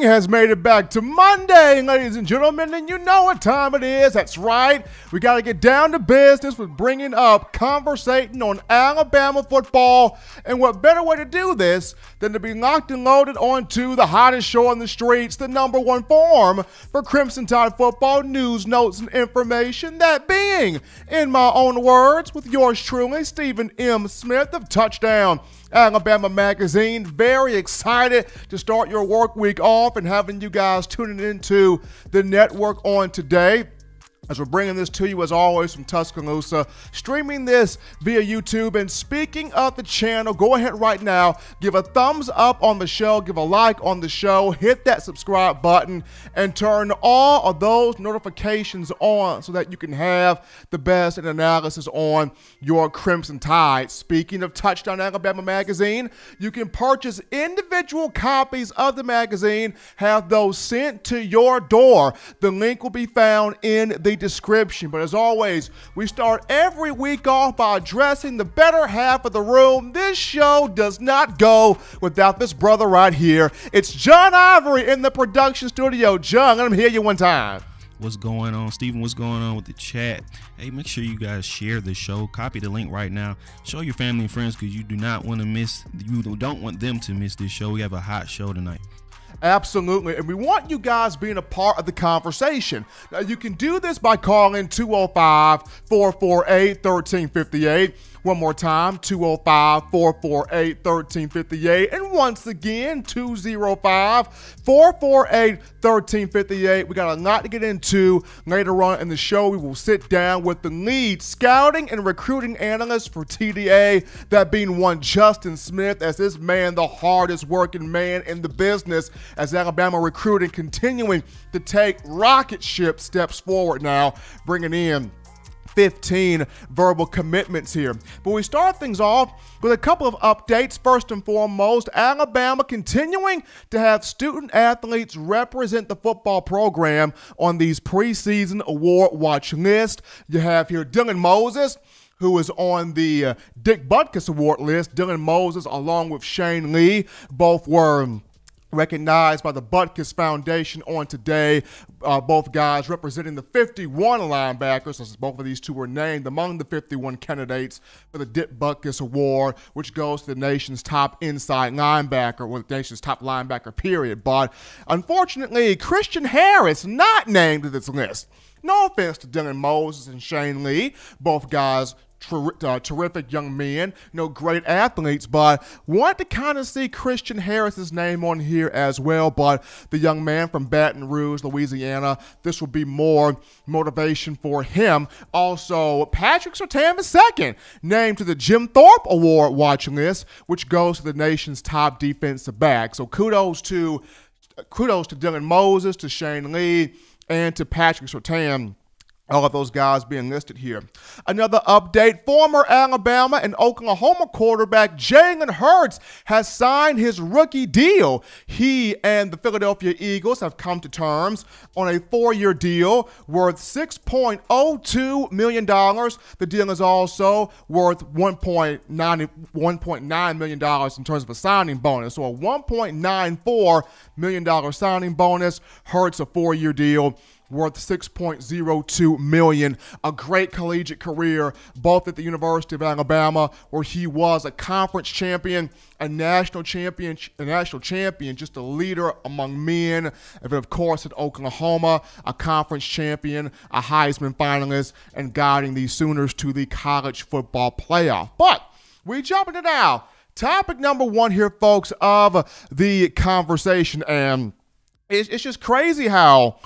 gang has made it back to Monday, ladies and gentlemen, and you know what time it is. That's right. We got to get down to business with bringing up conversating on Alabama football. And what better way to do this than to be locked and loaded onto the hottest show on the streets, the number one forum for Crimson Tide football news, notes, and information. That being, in my own words, with yours truly, Stephen M. Smith of Touchdown. Alabama Magazine. Very excited to start your work week off and having you guys tuning into the network on today as we're bringing this to you as always from Tuscaloosa, streaming this via YouTube. And speaking of the channel, go ahead right now, give a thumbs up on the show, give a like on the show, hit that subscribe button, and turn all of those notifications on so that you can have the best analysis on your Crimson Tide. Speaking of Touchdown Alabama magazine, you can purchase individual copies of the magazine, have those sent to your door. The link will be found in the description. But as always, we start every week off by addressing the better half of the room. This show does not go without this brother right here. It's John Ivory in the production studio. John, let me hear you one time. What's going on, Stephen? What's going on with the chat? Hey, make sure you guys share the show. Copy the link right now. Show your family and friends because you do not want to miss. You don't want them to miss this show. We have a hot show tonight. Absolutely. And we want you guys being a part of the conversation. Now, you can do this by calling 205 448 1358. One more time, 205 448 1358. And once again, 205 448 1358. We got a lot to get into later on in the show. We will sit down with the lead scouting and recruiting analyst for TDA, that being one Justin Smith, as this man, the hardest working man in the business, as Alabama recruiting continuing to take rocket ship steps forward now, bringing in 15 verbal commitments here. But we start things off with a couple of updates. First and foremost, Alabama continuing to have student athletes represent the football program on these preseason award watch list. You have here Dylan Moses who is on the uh, Dick Butkus Award list. Dylan Moses, along with Shane Lee, both were recognized by the Butkus Foundation on today. Uh, both guys representing the 51 linebackers, as both of these two were named among the 51 candidates for the Dick Butkus Award, which goes to the nation's top inside linebacker, or the nation's top linebacker, period. But unfortunately, Christian Harris not named to this list. No offense to Dylan Moses and Shane Lee, both guys ter- uh, terrific young men, know, great athletes, but want to kind of see Christian Harris's name on here as well. But the young man from Baton Rouge, Louisiana, this will be more motivation for him. Also, Patrick Surtain II named to the Jim Thorpe Award watch list, which goes to the nation's top defensive back. So kudos to kudos to Dylan Moses, to Shane Lee, and to Patrick Surtain all of those guys being listed here. Another update former Alabama and Oklahoma quarterback Jalen Hurts has signed his rookie deal. He and the Philadelphia Eagles have come to terms on a four year deal worth $6.02 million. The deal is also worth $1.9, $1.9 million in terms of a signing bonus. So a $1.94 million signing bonus. Hurts a four year deal worth 6.02 million. A great collegiate career both at the university of alabama where he was a conference champion a national champion a national champion just a leader among men and of course at oklahoma a conference champion a heisman finalist and guiding the sooners to the college football playoff. But we jump into now topic number one here folks of the conversation and it's, it's just crazy how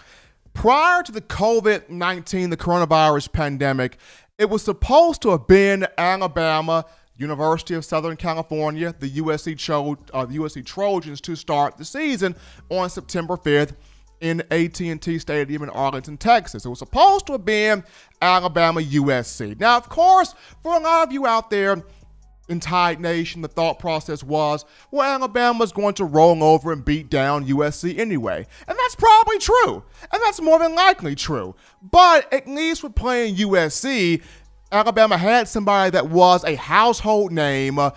prior to the COVID 19, the coronavirus pandemic, it was supposed to have been Alabama, University of Southern California, the USC, Tro- uh, the USC Trojans to start the season on September 5th in AT&T Stadium in Arlington, Texas. It was supposed to have been Alabama USC. Now, of course, for a lot of you out there, in Nation, the thought process was, well, Alabama's going to roll over and beat down USC anyway. And that's probably true. And that's more than likely true. But at least with playing USC, Alabama had somebody that was a household name, a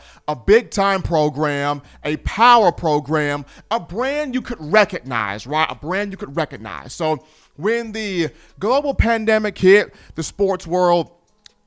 big time program, a power program, a brand you could recognize, right? A brand you could recognize. So when the global pandemic hit the sports world,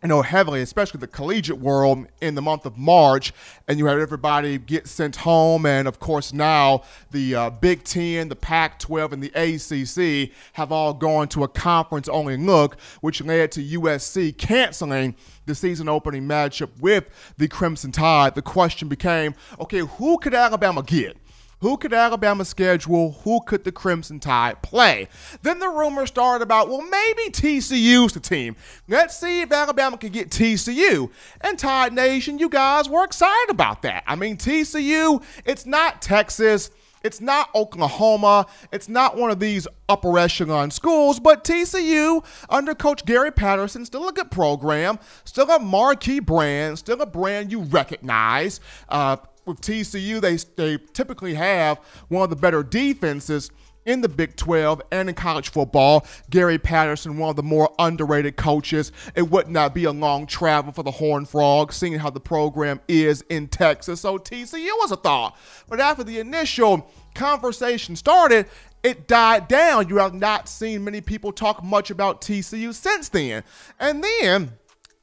you know, heavily, especially the collegiate world in the month of March, and you had everybody get sent home. And of course, now the uh, Big Ten, the Pac 12, and the ACC have all gone to a conference only look, which led to USC canceling the season opening matchup with the Crimson Tide. The question became okay, who could Alabama get? Who could Alabama schedule? Who could the Crimson Tide play? Then the rumor started about, well, maybe TCU's the team. Let's see if Alabama can get TCU. And Tide Nation, you guys were excited about that. I mean, TCU, it's not Texas. It's not Oklahoma. It's not one of these upper echelon schools, but TCU under Coach Gary Patterson, still a good program, still a marquee brand, still a brand you recognize. Uh, with TCU, they, they typically have one of the better defenses in the Big 12 and in college football. Gary Patterson, one of the more underrated coaches. It would not be a long travel for the Horned Frogs, seeing how the program is in Texas. So TCU was a thought. But after the initial conversation started, it died down. You have not seen many people talk much about TCU since then. And then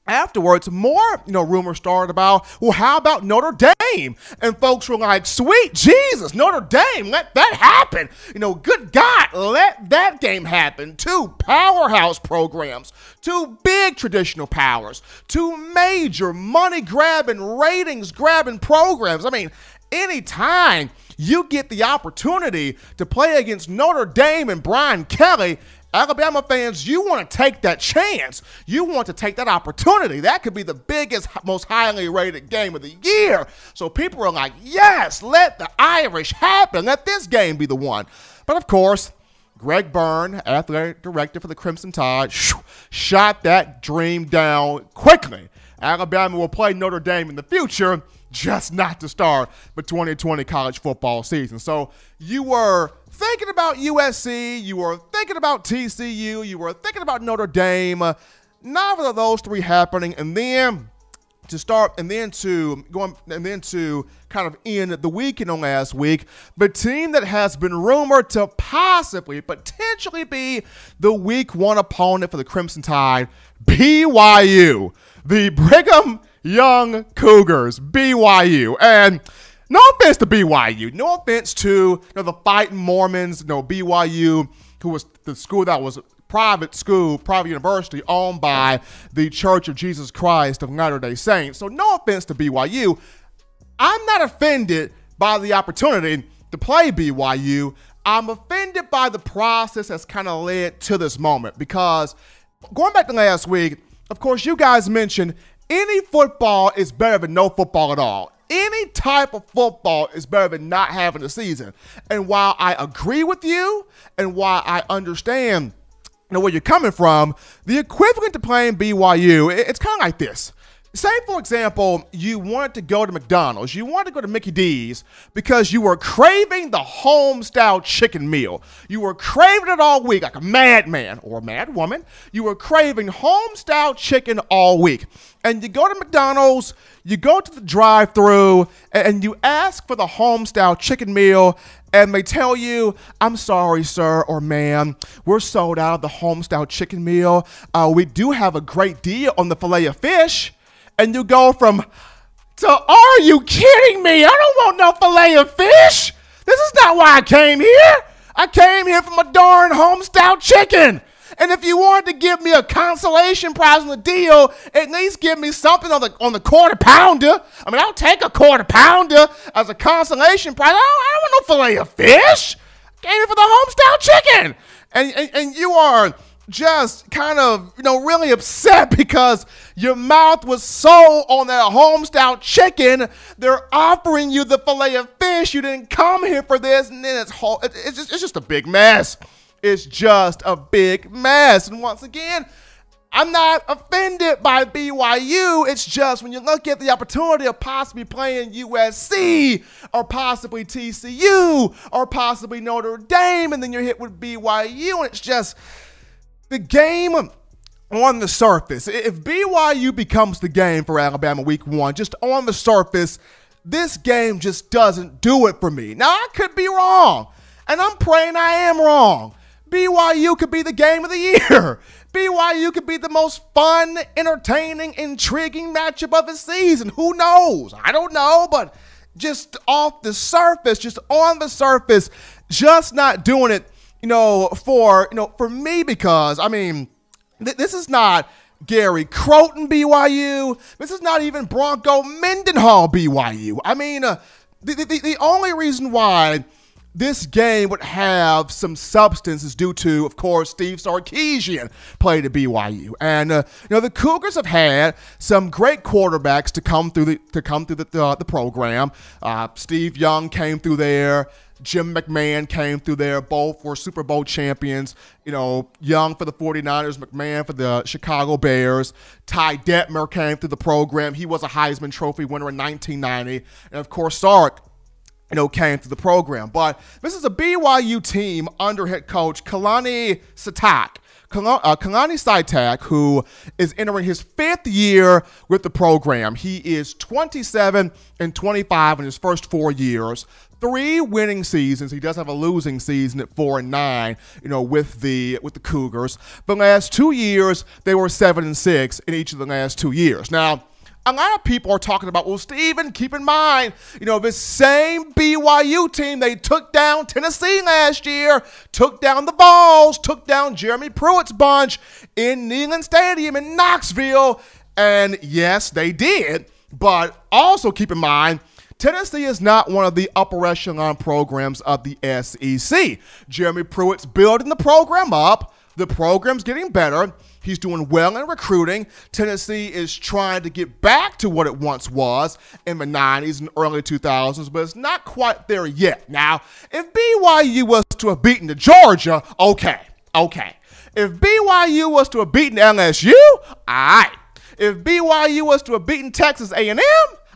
afterwards, more you know rumors started about, well, how about Notre Dame? And folks were like, sweet Jesus, Notre Dame, let that happen. You know, good God, let that game happen. Two powerhouse programs, two big traditional powers, two major money grabbing, ratings grabbing programs. I mean, anytime you get the opportunity to play against Notre Dame and Brian Kelly, Alabama fans, you want to take that chance. You want to take that opportunity. That could be the biggest, most highly rated game of the year. So people are like, yes, let the Irish happen. Let this game be the one. But of course, Greg Byrne, athletic director for the Crimson Tide, shot that dream down quickly. Alabama will play Notre Dame in the future, just not to start the 2020 college football season. So you were thinking about USC, you were thinking about TCU, you were thinking about Notre Dame. Neither of those three happening, and then to start, and then to going, and then to kind of end the weekend on last week, the team that has been rumored to possibly, potentially be the Week One opponent for the Crimson Tide, BYU, the Brigham Young Cougars, BYU, and no offense to BYU. No offense to you know, the fighting Mormons. You know, BYU, who was the school that was private school, private university owned by the Church of Jesus Christ of Latter day Saints. So, no offense to BYU. I'm not offended by the opportunity to play BYU. I'm offended by the process that's kind of led to this moment because going back to last week, of course, you guys mentioned any football is better than no football at all any type of football is better than not having a season. And while I agree with you and while I understand where you're coming from, the equivalent to playing BYU, it's kind of like this. Say, for example, you wanted to go to McDonald's, you wanted to go to Mickey D's because you were craving the home style chicken meal. You were craving it all week, like a madman or a mad woman. You were craving home style chicken all week. And you go to McDonald's, you go to the drive through, and you ask for the home style chicken meal, and they tell you, I'm sorry, sir or ma'am, we're sold out of the home style chicken meal. Uh, we do have a great deal on the filet of fish and you go from to are you kidding me? I don't want no filet of fish. This is not why I came here. I came here for my darn homestyle chicken. And if you wanted to give me a consolation prize on the deal, at least give me something on the on the quarter pounder. I mean, I'll take a quarter pounder as a consolation prize. I don't, I don't want no filet of fish. I came here for the homestyle chicken. And, and, and you are just kind of, you know, really upset because your mouth was so on that homestyle chicken. They're offering you the filet of fish. You didn't come here for this, and then it's whole, it's just, it's just a big mess. It's just a big mess. And once again, I'm not offended by BYU. It's just when you look at the opportunity of possibly playing USC or possibly TCU or possibly Notre Dame, and then you're hit with BYU, and it's just the game on the surface, if BYU becomes the game for Alabama week one, just on the surface, this game just doesn't do it for me. Now, I could be wrong, and I'm praying I am wrong. BYU could be the game of the year. BYU could be the most fun, entertaining, intriguing matchup of the season. Who knows? I don't know, but just off the surface, just on the surface, just not doing it, you know, for, you know, for me because I mean, th- this is not Gary Crowton BYU. This is not even Bronco Mendenhall BYU. I mean, uh, the, the, the only reason why this game would have some substance is due to, of course, Steve Sarkisian played at BYU, and uh, you know the Cougars have had some great quarterbacks to come through the to come through the uh, the program. Uh, Steve Young came through there. Jim McMahon came through there. Both were Super Bowl champions. You know, Young for the 49ers, McMahon for the Chicago Bears. Ty Detmer came through the program. He was a Heisman Trophy winner in 1990. And of course, Sark you know, came to the program. But this is a BYU team under head coach Kalani Sitake. Uh, Kalani Sitake, who is entering his fifth year with the program. He is 27 and 25 in his first four years. Three winning seasons. He does have a losing season at four and nine, you know, with the with the Cougars. The last two years, they were seven and six in each of the last two years. Now, a lot of people are talking about, well, Steven, keep in mind, you know, this same BYU team, they took down Tennessee last year, took down the Vols, took down Jeremy Pruitt's bunch in Neyland Stadium in Knoxville. And yes, they did. But also keep in mind, Tennessee is not one of the upper echelon programs of the SEC. Jeremy Pruitt's building the program up. The program's getting better. He's doing well in recruiting. Tennessee is trying to get back to what it once was in the 90s and early 2000s, but it's not quite there yet. Now, if BYU was to have beaten the Georgia, okay, okay. If BYU was to have beaten LSU, all right. If BYU was to have beaten Texas A&M,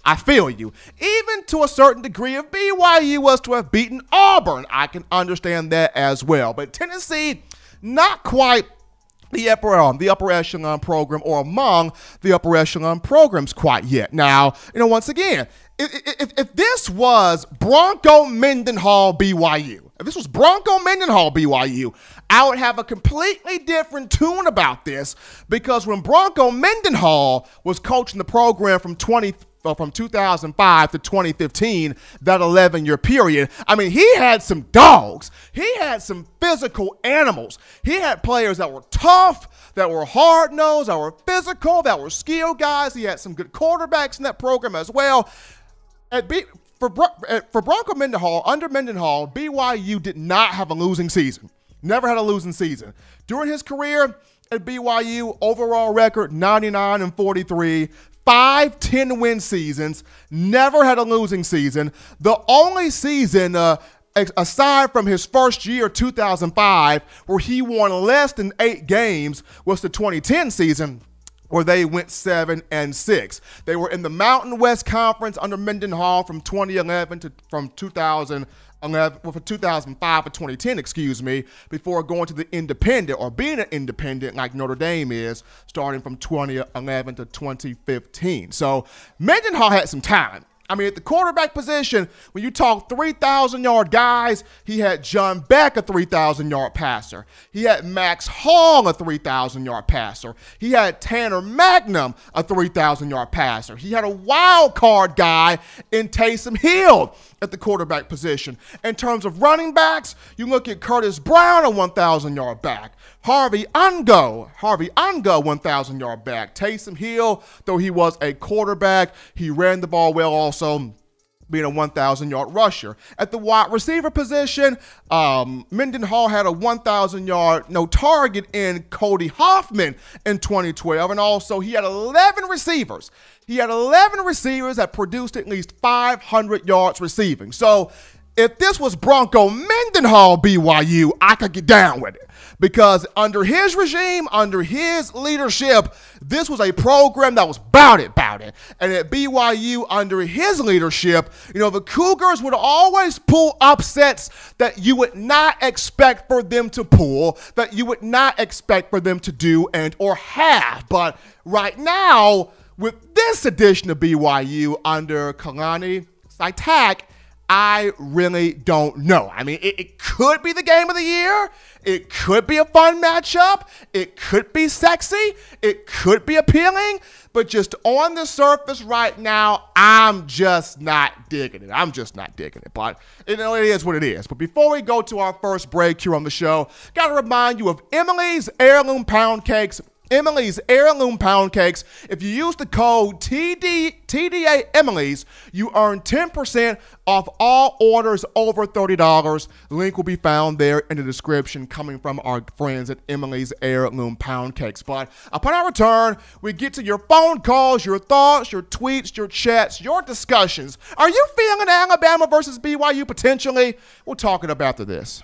I feel you. Even to a certain degree, if BYU was to have beaten Auburn, I can understand that as well. But Tennessee, not quite the upper um, the upper echelon program or among the upper echelon programs quite yet. Now, you know, once again, if, if, if this was Bronco Mendenhall BYU, if this was Bronco Mendenhall BYU, I would have a completely different tune about this because when Bronco Mendenhall was coaching the program from 20 uh, from 2005 to 2015, that 11 year period, I mean, he had some dogs. He had some physical animals. He had players that were tough, that were hard nosed, that were physical, that were skilled guys. He had some good quarterbacks in that program as well. At B, for, for Bronco Mendenhall, under Mendenhall, BYU did not have a losing season. Never had a losing season. During his career at BYU, overall record 99 and 43, five 10 win seasons, never had a losing season. The only season, uh, aside from his first year, 2005, where he won less than eight games, was the 2010 season where they went seven and six. They were in the Mountain West Conference under Mendenhall from 2011 to from 2000 11, well, for 2005 or 2010, excuse me, before going to the independent or being an independent like Notre Dame is, starting from 2011 to 2015. So Mendenhall had some time. I mean, at the quarterback position, when you talk 3,000 yard guys, he had John Beck, a 3,000 yard passer. He had Max Hall, a 3,000 yard passer. He had Tanner Mangum, a 3,000 yard passer. He had a wild card guy in Taysom Hill at the quarterback position. In terms of running backs, you look at Curtis Brown, a 1,000 yard back. Harvey Unga, Harvey Unga, 1,000 yard back. Taysom Hill, though he was a quarterback, he ran the ball well also being a 1,000 yard rusher. At the wide receiver position, um, Mendenhall had a 1,000 yard no target in Cody Hoffman in 2012, and also he had 11 receivers. He had 11 receivers that produced at least 500 yards receiving. So if this was Bronco Mendenhall BYU, I could get down with it. Because under his regime, under his leadership, this was a program that was bout it, bout it. And at BYU, under his leadership, you know, the Cougars would always pull upsets that you would not expect for them to pull, that you would not expect for them to do and or have. But right now, with this edition of BYU under Kalani Sitake, I really don't know. I mean, it, it, could be the game of the year. It could be a fun matchup. It could be sexy. It could be appealing. But just on the surface right now, I'm just not digging it. I'm just not digging it. But you know, it is what it is. But before we go to our first break here on the show, got to remind you of Emily's Heirloom Pound Cakes Emily's Heirloom Pound Cakes. If you use the code TD, TDA Emily's, you earn 10% off all orders over $30. Link will be found there in the description coming from our friends at Emily's Heirloom Pound Cakes. But upon our return, we get to your phone calls, your thoughts, your tweets, your chats, your discussions. Are you feeling Alabama versus BYU potentially? We'll talk it about after this.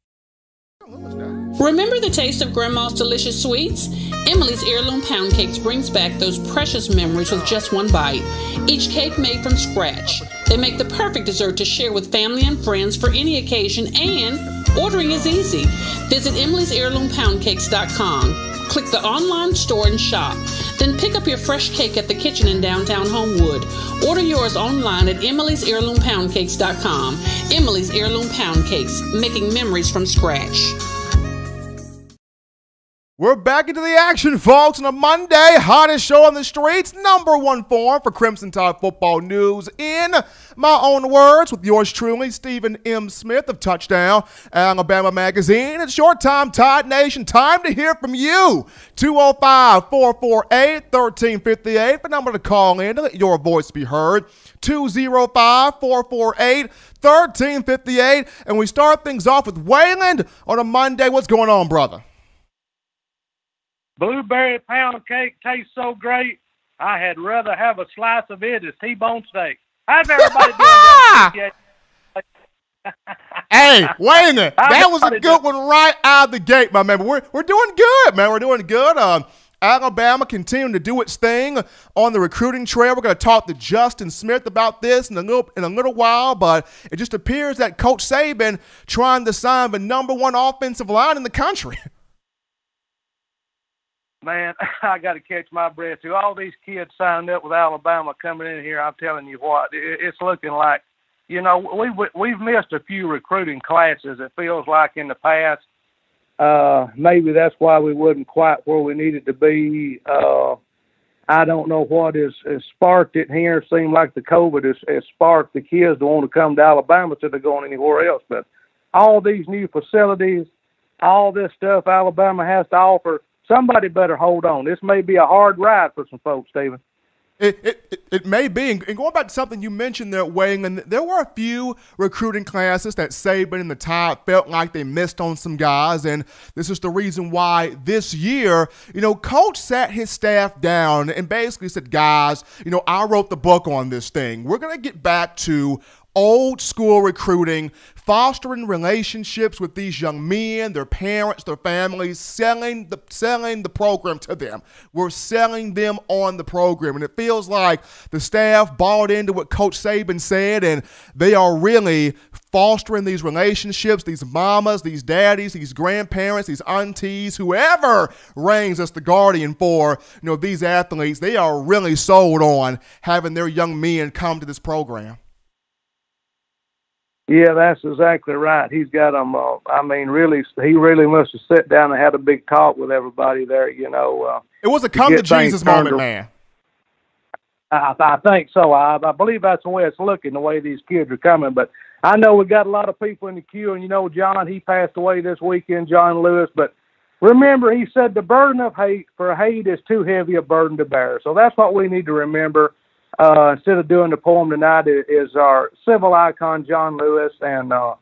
Remember the taste of Grandma's delicious sweets? Emily's Heirloom Pound Cakes brings back those precious memories with just one bite. Each cake made from scratch. They make the perfect dessert to share with family and friends for any occasion, and ordering is easy. Visit Emily's heirloom Cakes.com. Click the online store and shop. Then pick up your fresh cake at the kitchen in downtown Homewood. Order yours online at Emily's Cakes.com. Emily's Heirloom Pound Cakes, making memories from scratch. We're back into the action, folks, on a Monday. Hottest show on the streets, number one form for Crimson Tide football news. In my own words, with yours truly, Stephen M. Smith of Touchdown Alabama Magazine. It's your time, Tide Nation. Time to hear from you. 205 448 1358. The number to call in to let your voice be heard. 205 448 1358. And we start things off with Waylon on a Monday. What's going on, brother? Blueberry pound cake tastes so great, I had rather have a slice of it as T-bone steak. How's everybody doing? hey, Wayne, that was a good one right out of the gate, my man. We're, we're doing good, man. We're doing good. Um, Alabama continuing to do its thing on the recruiting trail. We're going to talk to Justin Smith about this in a little in a little while, but it just appears that Coach Saban trying to sign the number one offensive line in the country. man, I got to catch my breath too. All these kids signed up with Alabama coming in here. I'm telling you what, it's looking like, you know, we we've missed a few recruiting classes. It feels like in the past. Uh, maybe that's why we wasn't quite where we needed to be. Uh, I don't know what has, has sparked it here. It seemed like the COVID has, has sparked the kids to want to come to Alabama instead of going anywhere else. But all these new facilities, all this stuff Alabama has to offer somebody better hold on. This may be a hard ride for some folks, Stephen. It, it, it may be. And going back to something you mentioned there, Wayne, and there were a few recruiting classes that Saban and the Tide felt like they missed on some guys. And this is the reason why this year, you know, Coach sat his staff down and basically said, guys, you know, I wrote the book on this thing. We're going to get back to old school recruiting, fostering relationships with these young men, their parents, their families, selling the selling the program to them. We're selling them on the program. And it feels like the staff bought into what Coach Saban said, and they are really fostering these relationships, these mamas, these daddies, these grandparents, these aunties, whoever reigns as the guardian for, you know, these athletes, they are really sold on having their young men come to this program. Yeah, that's exactly right. He's got them. Uh, I mean, really, he really must have sat down and had a big talk with everybody there. You know, uh, it was a come to, to Jesus moment, man. I, I think so. I, I believe that's the way it's looking, the way these kids are coming. But I know we got a lot of people in the queue, and you know, John, he passed away this weekend, John Lewis. But remember, he said the burden of hate for hate is too heavy a burden to bear. So that's what we need to remember. Uh, instead of doing the poem tonight, is our civil icon John Lewis, and uh,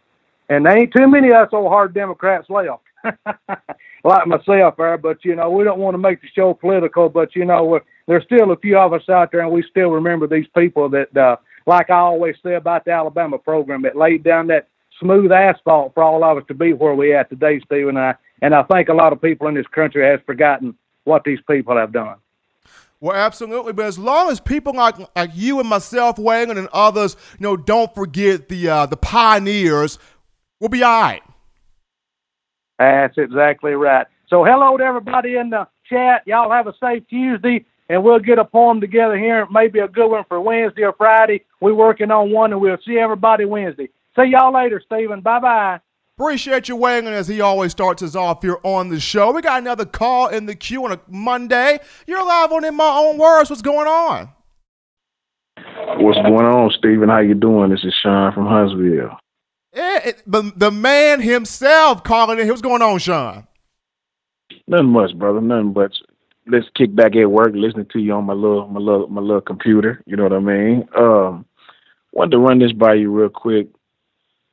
and there ain't too many of us old hard Democrats left, like myself there. But you know, we don't want to make the show political, but you know, there's still a few of us out there, and we still remember these people that, uh, like I always say about the Alabama program, that laid down that smooth asphalt for all of us to be where we at today, Stephen. And I, and I think a lot of people in this country has forgotten what these people have done. Well, absolutely. But as long as people like like you and myself, Waylon, and others, you know, don't forget the uh, the pioneers, we'll be all right. That's exactly right. So, hello to everybody in the chat. Y'all have a safe Tuesday, and we'll get a poem together here. Maybe a good one for Wednesday or Friday. We're working on one, and we'll see everybody Wednesday. See y'all later, Stephen. Bye bye. Appreciate you weighing in as he always starts us off here on the show. We got another call in the queue on a Monday. You're live on In My Own Words. What's going on? What's going on, Stephen? How you doing? This is Sean from Huntsville. Yeah, it, the, the man himself calling in. What's going on, Sean? Nothing much, brother. Nothing but let's kick back at work, listening to you on my little my little my little computer. You know what I mean? Um, wanted to run this by you real quick.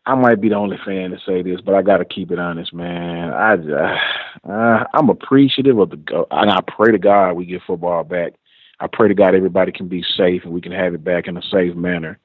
I might be the only fan to say this, but I got to keep it honest, man. I uh, I'm appreciative of the. And I pray to God we get football back. I pray to God everybody can be safe and we can have it back in a safe manner.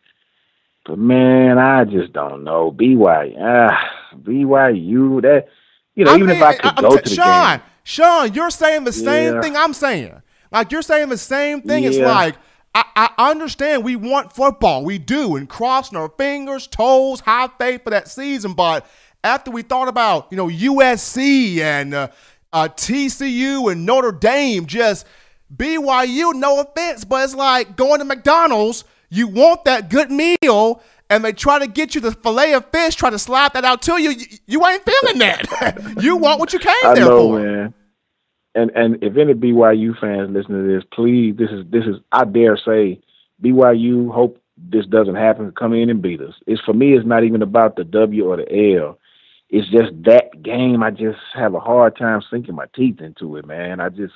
But man, I just don't know. BYU, ah, BYU. That you know, I even mean, if I could I'm go t- to the Sean, game. Sean, you're saying the same thing I'm saying. Like you're saying the same thing. Yeah. It's like I, I understand we want football. We do, and crossing our fingers, toes, high faith for that season. But after we thought about, you know, USC and uh, uh, TCU and Notre Dame, just BYU, no offense, but it's like going to McDonald's. You want that good meal, and they try to get you the fillet of fish, try to slide that out to you. You, you ain't feeling that. you want what you came I there know, for. Man and and if any BYU fans listen to this, please, this is this is I dare say, BYU hope this doesn't happen. Come in and beat us. It's for me. It's not even about the W or the L. It's just that game. I just have a hard time sinking my teeth into it, man. I just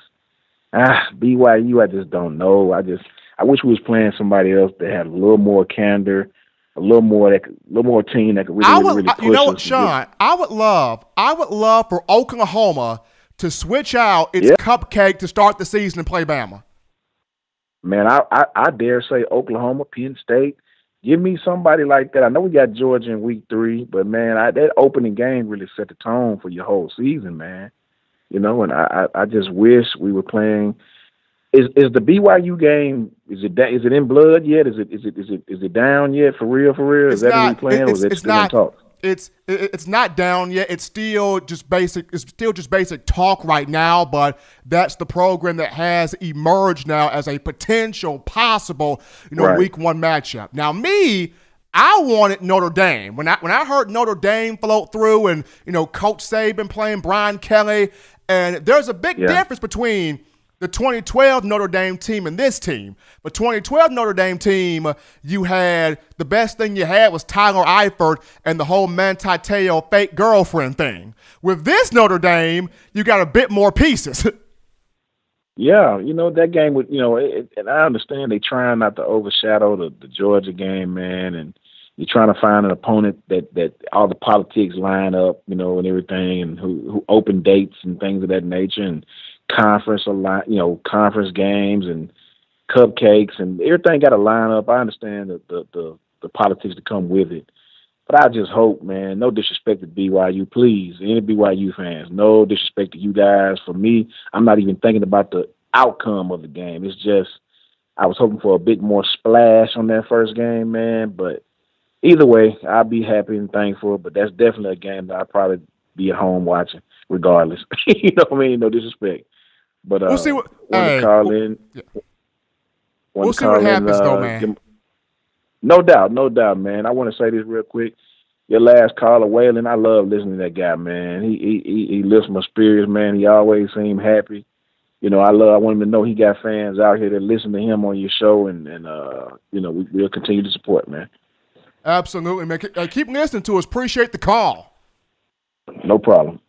ah BYU. I just don't know. I just I wish we was playing somebody else that had a little more candor, a little more that could, a little more team that could really, I would, really, really push You know what, Sean? I would love, I would love for Oklahoma to switch out its yep. cupcake to start the season and play Bama? Man, I, I, I dare say Oklahoma, Penn State. Give me somebody like that. I know we got Georgia in week three, but man, I, that opening game really set the tone for your whole season, man. You know, and I, I, I just wish we were playing. Is is the BYU game? Is it it is it in blood yet? Is it is it is it is it down yet for real? For real? Is that not, playing? It's, or is it it's still not, in talk? It's it's not down yet. It's still just basic. It's still just basic talk right now. But that's the program that has emerged now as a potential possible, you know, right. week one matchup. Now, me, I wanted Notre Dame when I when I heard Notre Dame float through, and you know, Coach Saban playing Brian Kelly, and there's a big yeah. difference between the 2012 Notre Dame team and this team. But 2012 Notre Dame team, uh, you had the best thing you had was Tyler Eifert and the whole Manti Te'o fake girlfriend thing. With this Notre Dame, you got a bit more pieces. yeah, you know that game with you know, it, and I understand they trying not to overshadow the, the Georgia game, man, and you're trying to find an opponent that that all the politics line up, you know, and everything, and who who open dates and things of that nature, and conference a lot, you know, conference games and cupcakes and everything got to line up. I understand the, the the the politics that come with it, but I just hope, man, no disrespect to BYU, please, any BYU fans, no disrespect to you guys. For me, I'm not even thinking about the outcome of the game. It's just I was hoping for a bit more splash on that first game, man. But either way, I'll be happy and thankful. But that's definitely a game that I'll probably be at home watching, regardless. you know what I mean? No disrespect. But uh, we'll see what. Hey, call in. Yeah. We'll see what happens, in, uh, though, man. no doubt, no doubt, man. I want to say this real quick. Your last caller, Waylon, I love listening to that guy, man. He he he, he lifts my spirits, man. He always seemed happy. You know, I love. I want him to know he got fans out here that listen to him on your show, and and uh, you know, we, we'll continue to support, man. Absolutely, man. Keep listening to us. Appreciate the call. No problem.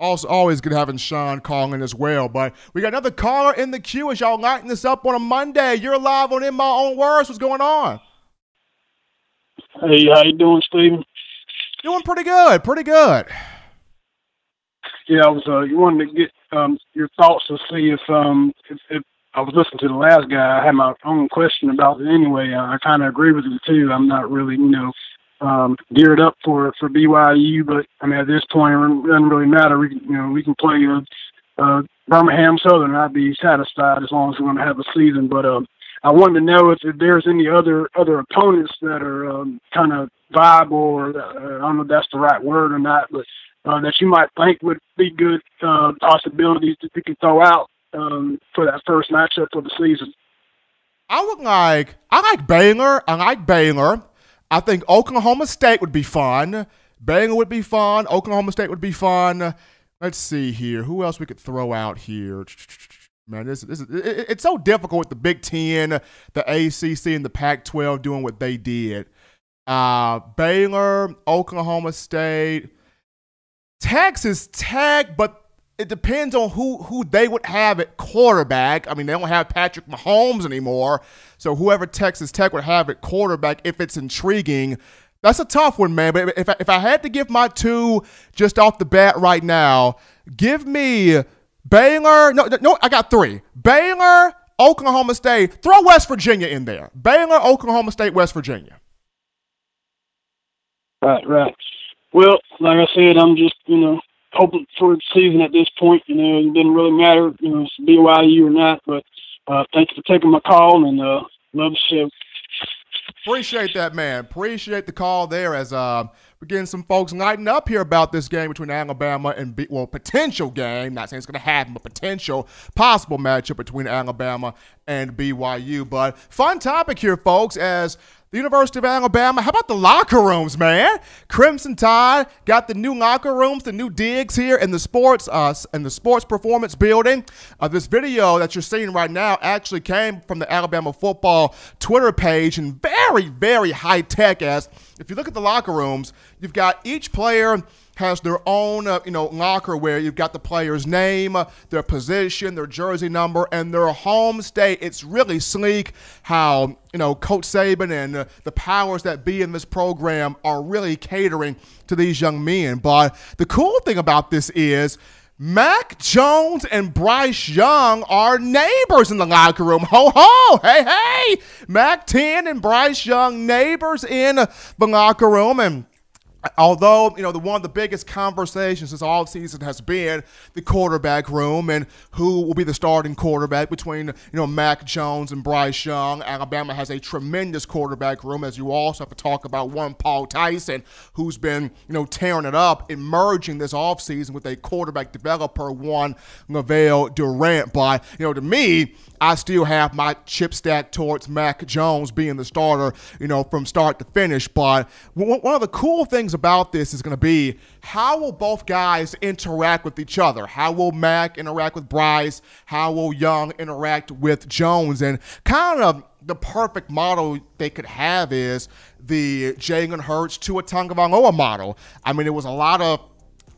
Also, always good having Sean calling as well. But we got another caller in the queue as y'all lighting this up on a Monday. You're live on In My Own Words. What's going on? Hey, how you doing, Steven? Doing pretty good. Pretty good. Yeah, I was. Uh, you wanted to get um, your thoughts to see if um if, if I was listening to the last guy. I had my own question about it anyway. Uh, I kind of agree with him too. I'm not really, you know, um, geared up for for BYU. But I mean, at this point, it doesn't really matter. We you know we can play uh, uh, Birmingham Southern. And I'd be satisfied as long as we're going to have a season. But um, I wanted to know if, if there's any other other opponents that are um, kind of viable, or uh, I don't know if that's the right word or not, but uh, that you might think would be good uh, possibilities that you can throw out um, for that first matchup of the season. I would like I like Baylor. I like Baylor. I think Oklahoma State would be fun. Baylor would be fun. Oklahoma State would be fun. Let's see here. Who else we could throw out here? Man, this, this is it, it's so difficult with the Big Ten, the ACC, and the Pac-12 doing what they did. Uh, Baylor, Oklahoma State, Texas Tech, but it depends on who who they would have at quarterback. I mean, they don't have Patrick Mahomes anymore, so whoever Texas Tech would have at quarterback, if it's intriguing, that's a tough one, man. But if I, if I had to give my two just off the bat right now, give me Baylor. No, no, I got three. Baylor, Oklahoma State. Throw West Virginia in there. Baylor, Oklahoma State, West Virginia. Right, right. Well, like I said, I'm just you know hoping for the season at this point. You know, it didn't really matter, you know, it's BYU or not. But uh, thank you for taking my call and uh, love the show. Appreciate that, man. Appreciate the call there as uh, we're getting some folks lighting up here about this game between Alabama and, B- well, potential game. Not saying it's going to happen, but potential, possible matchup between Alabama and BYU. But fun topic here, folks, as the University of Alabama. How about the locker rooms, man? Crimson Tide got the new locker rooms, the new digs here in the sports uh, in the sports performance building. Uh, this video that you're seeing right now actually came from the Alabama football Twitter page and very, very high tech. As if you look at the locker rooms, you've got each player has their own, uh, you know, locker where you've got the player's name, uh, their position, their jersey number, and their home state. It's really sleek how, you know, Coach Saban and uh, the powers that be in this program are really catering to these young men. But the cool thing about this is Mac Jones and Bryce Young are neighbors in the locker room. Ho ho! Hey hey! Mac 10 and Bryce Young neighbors in the locker room and although you know the one of the biggest conversations this all season has been the quarterback room and who will be the starting quarterback between you know Mac Jones and Bryce Young. Alabama has a tremendous quarterback room, as you also have to talk about one Paul Tyson, who's been you know tearing it up, emerging this offseason with a quarterback developer, one LaVell Durant. But you know, to me, I still have my chip stack towards Mac Jones being the starter, you know, from start to finish. But one of the cool things about this is going to be how will both guys interact with each other? How will Mac interact with Bryce? How will Young interact with Jones? And kind of the perfect model they could have is the Jalen Hurts to a Tagovailoa model. I mean, it was a lot of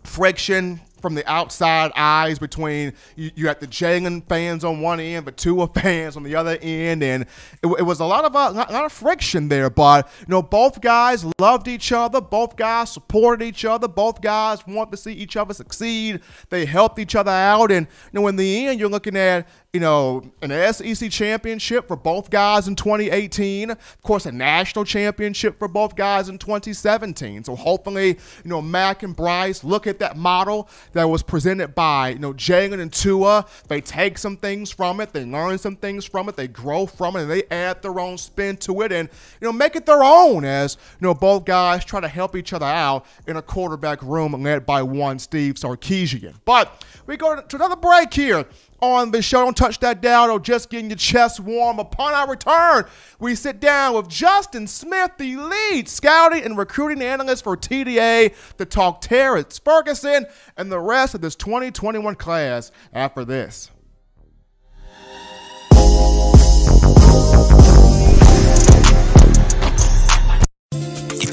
friction from the outside eyes between you, you had the Jalen fans on one end, but Tua fans on the other end, and it, it was a lot of a uh, lot of friction there. But you know, both guys loved each other, both guys supported each other, both guys want to see each other succeed. They helped each other out, and you know, in the end, you're looking at you know, an SEC championship for both guys in 2018. Of course, a national championship for both guys in 2017. So hopefully, you know, Mac and Bryce look at that model that was presented by, you know, Jalen and Tua. They take some things from it, they learn some things from it, they grow from it, and they add their own spin to it and, you know, make it their own as, you know, both guys try to help each other out in a quarterback room led by one Steve Sarkisian. But we go to another break here on the show. Don't touch that dial or just getting your chest warm. Upon our return, we sit down with Justin Smith, the lead scouting and recruiting analyst for TDA, to talk Terrence Ferguson and the rest of this 2021 class after this.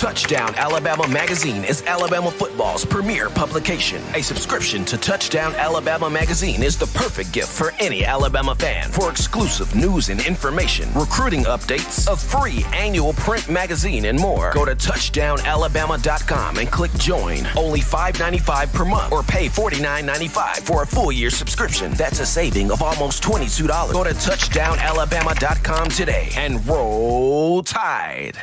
Touchdown Alabama Magazine is Alabama football's premier publication. A subscription to Touchdown Alabama Magazine is the perfect gift for any Alabama fan. For exclusive news and information, recruiting updates, a free annual print magazine, and more, go to touchdownalabama.com and click join. Only $5.95 per month or pay $49.95 for a full year subscription. That's a saving of almost $22. Go to touchdownalabama.com today and roll tide.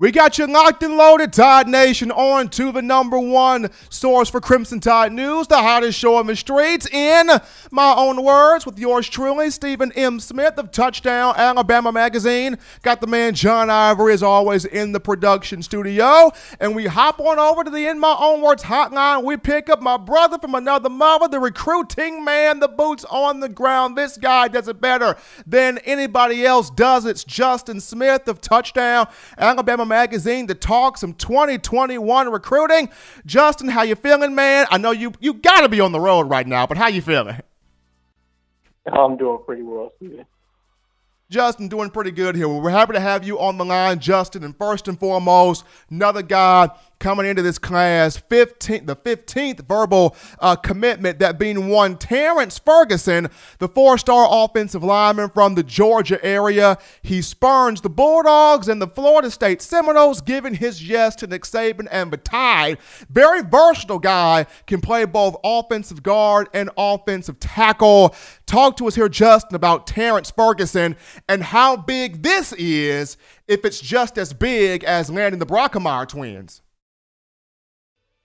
We got you locked and loaded, Tide Nation, on to the number one source for Crimson Tide News, the hottest show on the streets, in my own words, with yours truly, Stephen M. Smith of Touchdown Alabama Magazine. Got the man John Ivory, as always, in the production studio. And we hop on over to the In My Own Words hotline. We pick up my brother from another mother, the recruiting man, the boots on the ground. This guy does it better than anybody else does. It's Justin Smith of Touchdown Alabama Magazine to talk some 2021 recruiting. Justin, how you feeling, man? I know you you got to be on the road right now, but how you feeling? I'm doing pretty well, Steven. Justin, doing pretty good here. We're happy to have you on the line, Justin. And first and foremost, another guy coming into this class, 15, the 15th verbal uh, commitment that being one Terrence Ferguson, the four-star offensive lineman from the Georgia area. He spurns the Bulldogs and the Florida State Seminoles, giving his yes to Nick Saban and Tide. Very versatile guy, can play both offensive guard and offensive tackle. Talk to us here, Justin, about Terrence Ferguson and how big this is if it's just as big as landing the Brockermeyer twins.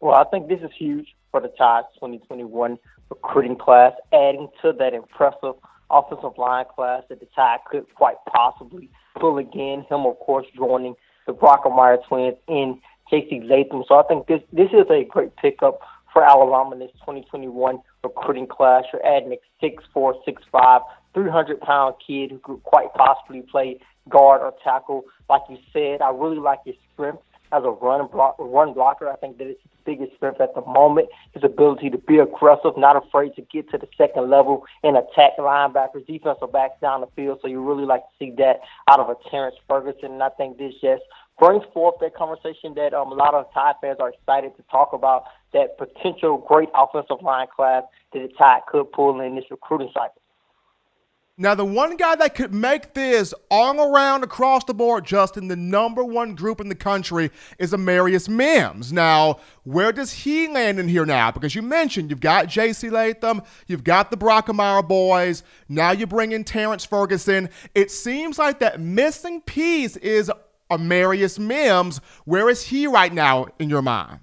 Well, I think this is huge for the Tides 2021 recruiting class, adding to that impressive offensive line class that the Tide could quite possibly pull again. Him, of course, joining the Brockermeyer twins in J.C. Latham. So I think this this is a great pickup for Alabama in this 2021 recruiting class. You're adding a 6'4", 6'5", 300-pound kid who could quite possibly play guard or tackle. Like you said, I really like his strength as a run block, run blocker. I think that his biggest strength at the moment. His ability to be aggressive, not afraid to get to the second level and attack linebackers, defensive backs down the field. So you really like to see that out of a Terrence Ferguson. And I think this just brings forth that conversation that um, a lot of Tide fans are excited to talk about that potential great offensive line class that the Tide could pull in this recruiting cycle. Now, the one guy that could make this all around across the board, Justin, the number one group in the country is Amarius Mims. Now, where does he land in here now? Because you mentioned you've got J.C. Latham, you've got the Brockermeyer boys, now you bring in Terrence Ferguson. It seems like that missing piece is Amarius Mims. Where is he right now in your mind?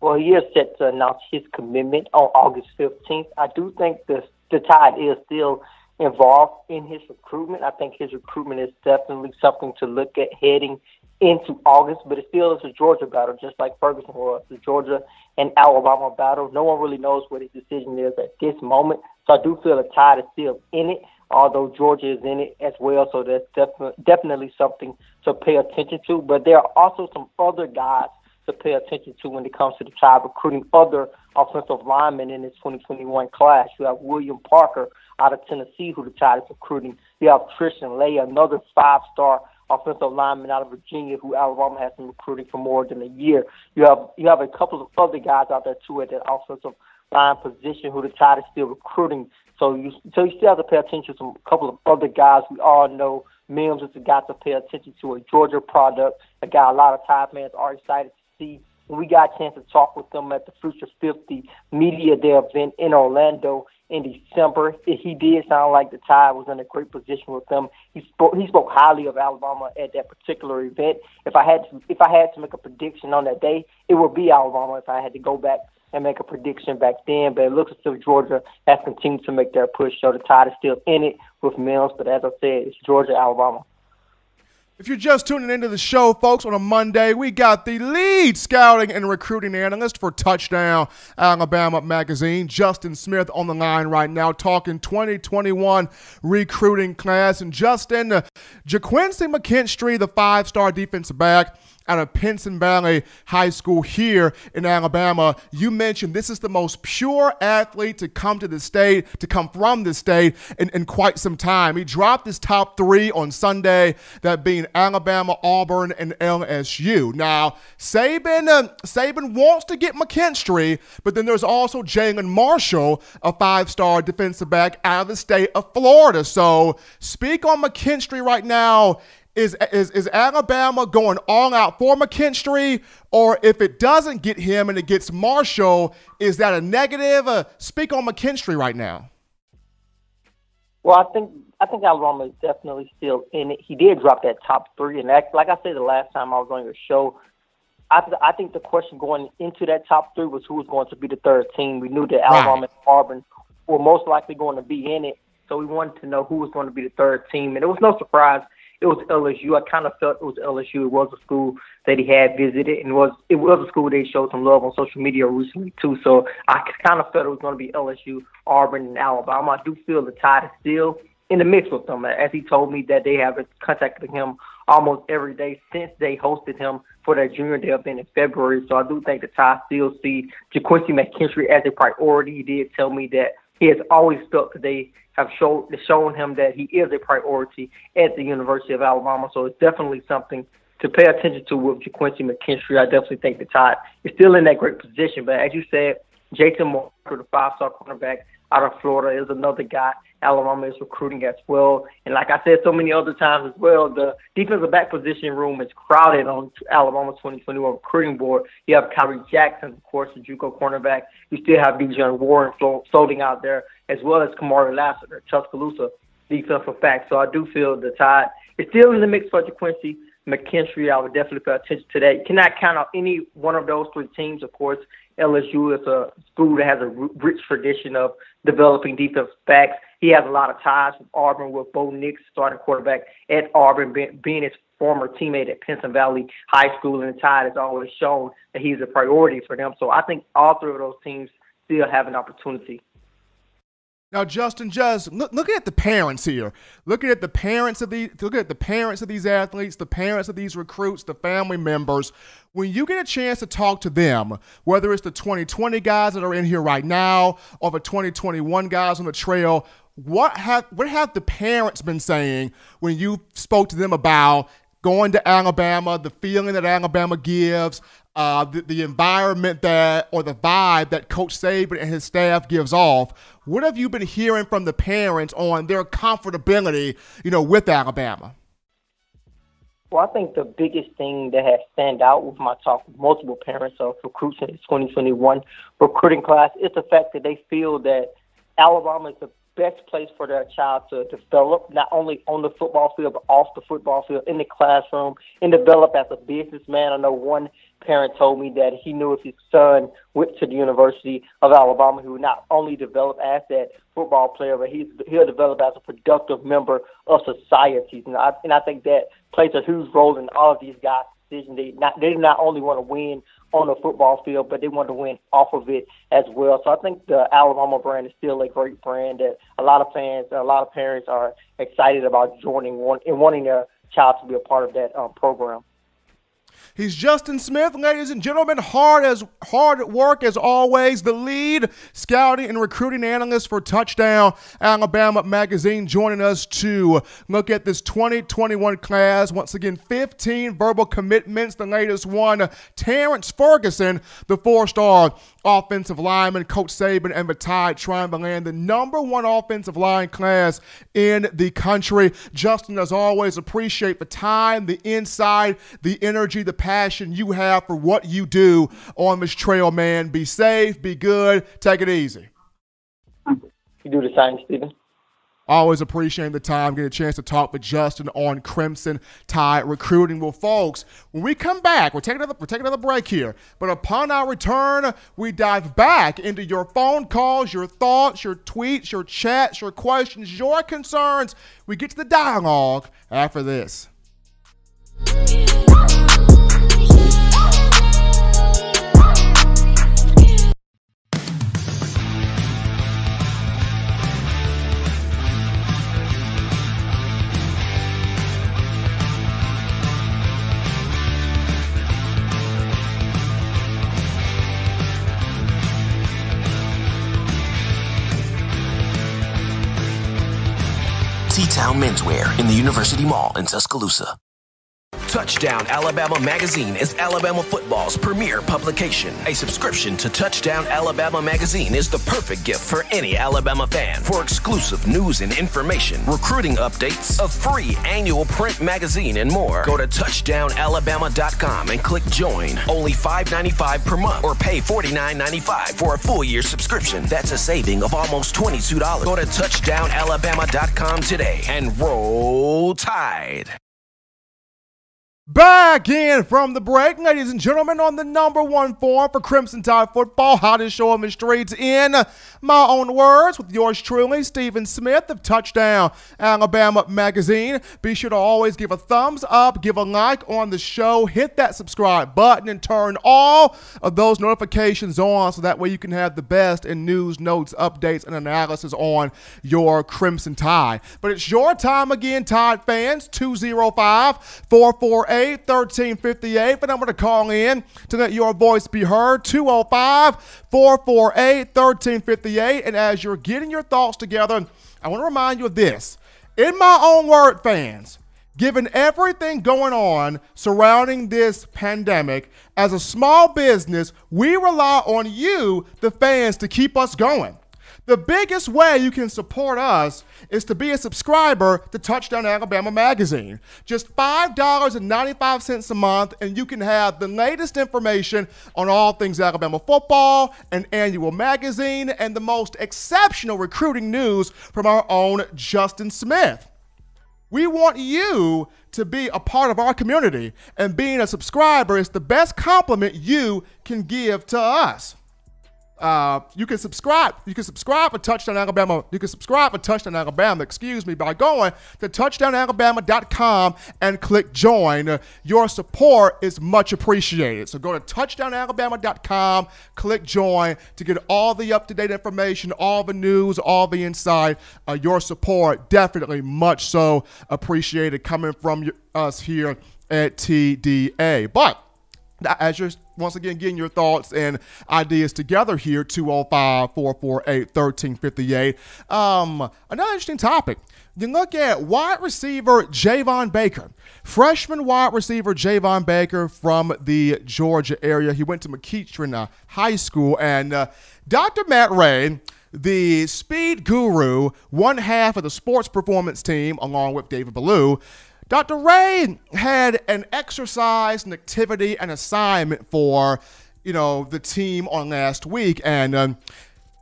Well, he is set to announce his commitment on August 15th. I do think the the Tide is still involved in his recruitment. I think his recruitment is definitely something to look at heading into August, but it still is a Georgia battle, just like Ferguson was. The Georgia and Alabama battle. No one really knows what his decision is at this moment. So I do feel the Tide is still in it, although Georgia is in it as well. So that's definitely definitely something to pay attention to. But there are also some other guys to pay attention to when it comes to the Tide recruiting other offensive linemen in this 2021 class. You have William Parker out of Tennessee, who the Tide is recruiting. You have Tristan Leigh, another five-star offensive lineman out of Virginia, who Alabama has been recruiting for more than a year. You have you have a couple of other guys out there too at that offensive line position who the Tide is still recruiting. So you so you still have to pay attention to a couple of other guys we all know. Mims is a guy to pay attention to, a Georgia product, a guy a lot of Tide fans are excited to see when we got a chance to talk with them at the Future 50 Media Day event in Orlando in December, he did sound like the Tide was in a great position with them. He spoke he spoke highly of Alabama at that particular event. If I had to, if I had to make a prediction on that day, it would be Alabama. If I had to go back and make a prediction back then, but it looks as if Georgia has continued to make their push. So the Tide is still in it with Mims, but as I said, it's Georgia, Alabama. If you're just tuning into the show, folks, on a Monday, we got the lead scouting and recruiting analyst for Touchdown Alabama Magazine, Justin Smith, on the line right now, talking 2021 recruiting class. And Justin, uh, Ga'Quincy McKinstry, the five star defensive back, out of Pinson Valley High School here in Alabama. You mentioned this is the most pure athlete to come to the state, to come from the state in, in quite some time. He dropped his top three on Sunday, that being Alabama, Auburn, and LSU. Now, Saban, uh, Saban wants to get McKinstry, but then there's also Jalin Marshall, a five-star defensive back out of the state of Florida. So speak on McKinstry right now is, is, is Alabama going all out for McKinstry, or if it doesn't get him and it gets Marshall, is that a negative? Uh, speak on McKinstry right now. Well, I think I think Alabama is definitely still in it. He did drop that top three, and that, like I said the last time I was on your show, I, th- I think the question going into that top three was who was going to be the third team. We knew that Alabama right. and Auburn were most likely going to be in it, so we wanted to know who was going to be the third team, and it was no surprise it was LSU. I kind of felt it was LSU. It was a school that he had visited, and was it was a school they showed some love on social media recently too. So I kind of felt it was going to be LSU, Auburn, and Alabama. I do feel the tide is still in the mix with them, as he told me that they have contacted him almost every day since they hosted him for their junior day event in February. So I do think the Tide still see Ga'Quincy McKinstry as a priority. He did tell me that he has always felt that they have shown shown him that he is a priority at the University of Alabama. So it's definitely something to pay attention to with Ga'Quincy McKinstry. I definitely think the Tide is still in that great position. But as you said, Jason Walker, the five-star cornerback out of Florida, is another guy Alabama is recruiting as well. And like I said so many other times as well, the defensive back position room is crowded on Alabama's 2021 recruiting board. You have Khyree Jackson, of course, the JUCO cornerback. You still have Bijan Warren floating out there, as well as Kamari Lassiter, Tuscaloosa defensive back. So I do feel the Tide is still in the mix for DeQuincy. McKinstry, I would definitely pay attention to that. Cannot count out any one of those three teams, of course. LSU is a school that has a rich tradition of developing defensive backs. He has a lot of ties with Auburn, with Bo Nix, starting quarterback at Auburn, being his former teammate at Pinson Valley High School, and the Tide has always shown that he's a priority for them. So I think all three of those teams still have an opportunity now, Justin, just look, looking at the parents here, looking at the parents of these, looking at the parents of these athletes, the parents of these recruits, the family members. When you get a chance to talk to them, whether it's the 2020 guys that are in here right now or the 2021 guys on the trail, what have what have the parents been saying when you spoke to them about going to Alabama, the feeling that Alabama gives, uh, the, the environment that or the vibe that Coach Saban and his staff gives off. What have you been hearing from the parents on their comfortability, you know, with Alabama? Well, I think the biggest thing that has stand out with my talk with multiple parents of recruits in the 2021 recruiting class is the fact that they feel that Alabama is the best place for their child to develop, not only on the football field, but off the football field, in the classroom, and develop as a businessman. I know one parent told me that he knew if his son went to the University of Alabama, he would not only develop as that football player, but he's, he'll develop as a productive member of society. And I, and I think that plays a huge role in all of these guys' decision. They not they not only want to win on the football field, but they want to win off of it as well. So I think the Alabama brand is still a great brand that a lot of fans, a lot of parents are excited about joining one and wanting their child to be a part of that um, program. He's Justin Smith, ladies and gentlemen. Hard as hard at work as always. The lead scouting and recruiting analyst for Touchdown Alabama Magazine, joining us to look at this 2021 class. Once again, 15 verbal commitments. The latest one, Terrence Ferguson, the four-star offensive lineman. Coach Saban and the trying to land the number one offensive line class in the country. Justin, as always, appreciate the time, the insight, the energy, the passion you have for what you do on this trail, man. Be safe, be good, take it easy. You do the same, Stephen. Always appreciating the time, get a chance to talk with Justin on Crimson Tide recruiting. Well, folks, when we come back, we're taking another we're taking another break here. But upon our return, we dive back into your phone calls, your thoughts, your tweets, your chats, your questions, your concerns. We get to the dialogue after this. T-Town Menswear in the University Mall in Tuscaloosa. Touchdown Alabama Magazine is Alabama football's premier publication. A subscription to Touchdown Alabama Magazine is the perfect gift for any Alabama fan. For exclusive news and information, recruiting updates, a free annual print magazine, and more, go to touchdownalabama.com and click join. Only $5.95 per month or pay $49.95 for a full year subscription. That's a saving of almost $22. Go to touchdownalabama.com today and roll tide. Back in from the break, ladies and gentlemen, on the number one form for Crimson Tide football, hottest show on the streets in my own words, with yours truly, Stephen Smith of Touchdown Alabama Magazine. Be sure to always give a thumbs up, give a like on the show, hit that subscribe button, and turn all of those notifications on so that way you can have the best in news, notes, updates, and analysis on your Crimson Tide. But it's your time again, Tide fans, 205 448 1358 for number to call in to let your voice be heard 205 448 1358 and as you're getting your thoughts together i want to remind you of this. In my own word fans given everything going on surrounding this pandemic as a small business we rely on you the fans to keep us going the biggest way you can support us is to be a subscriber to Touchdown Alabama Magazine. Just $5.95 a month, and you can have the latest information on all things Alabama football, an annual magazine, and the most exceptional recruiting news from our own Justin Smith. We want you to be a part of our community, and being a subscriber is the best compliment you can give to us. Uh, you can subscribe. You can subscribe for Touchdown Alabama. You can subscribe for Touchdown Alabama, excuse me, by going to touchdownalabama.com and click join. Your support is much appreciated. So go to touchdownalabama.com, click join to get all the up to date information, all the news, all the insight. Uh, your support definitely much so appreciated coming from us here at TDA. But as you're once again getting your thoughts and ideas together here 205 448 1358 um, another interesting topic you look at wide receiver Javon Baker, freshman wide receiver Javon Baker from the Georgia area. He went to McEachern uh, High School, and uh, Dr. Matt Rhea, the speed guru, one half of the sports performance team, along with David Ballou, Dr. Rhea had an exercise, an activity, an assignment for, you know, the team on last week. And um,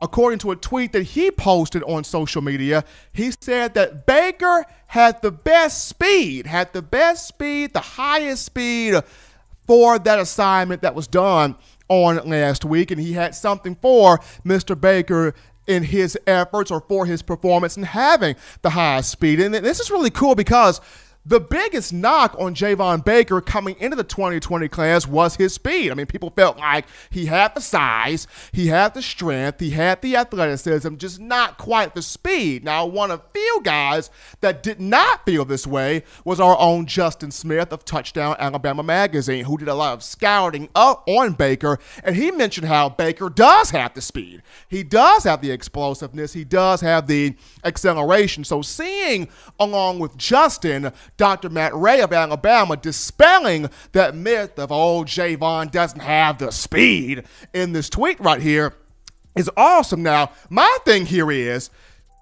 according to a tweet that he posted on social media, he said that Baker had the best speed, had the best speed, the highest speed for that assignment that was done on last week. And he had something for Mr. Baker in his efforts or for his performance in having the highest speed. And this is really cool because the biggest knock on Javon Baker coming into the 2020 class was his speed. I mean, people felt like he had the size, he had the strength, he had the athleticism, just not quite the speed. Now, one of few guys that did not feel this way was our own Justin Smith of Touchdown Alabama Magazine, who did a lot of scouting up on Baker, and he mentioned how Baker does have the speed. He does have the explosiveness, he does have the acceleration. So seeing along with Justin Dr. Matt Rhea of Alabama dispelling that myth of, oh, Javon doesn't have the speed in this tweet right here is awesome. Now, my thing here is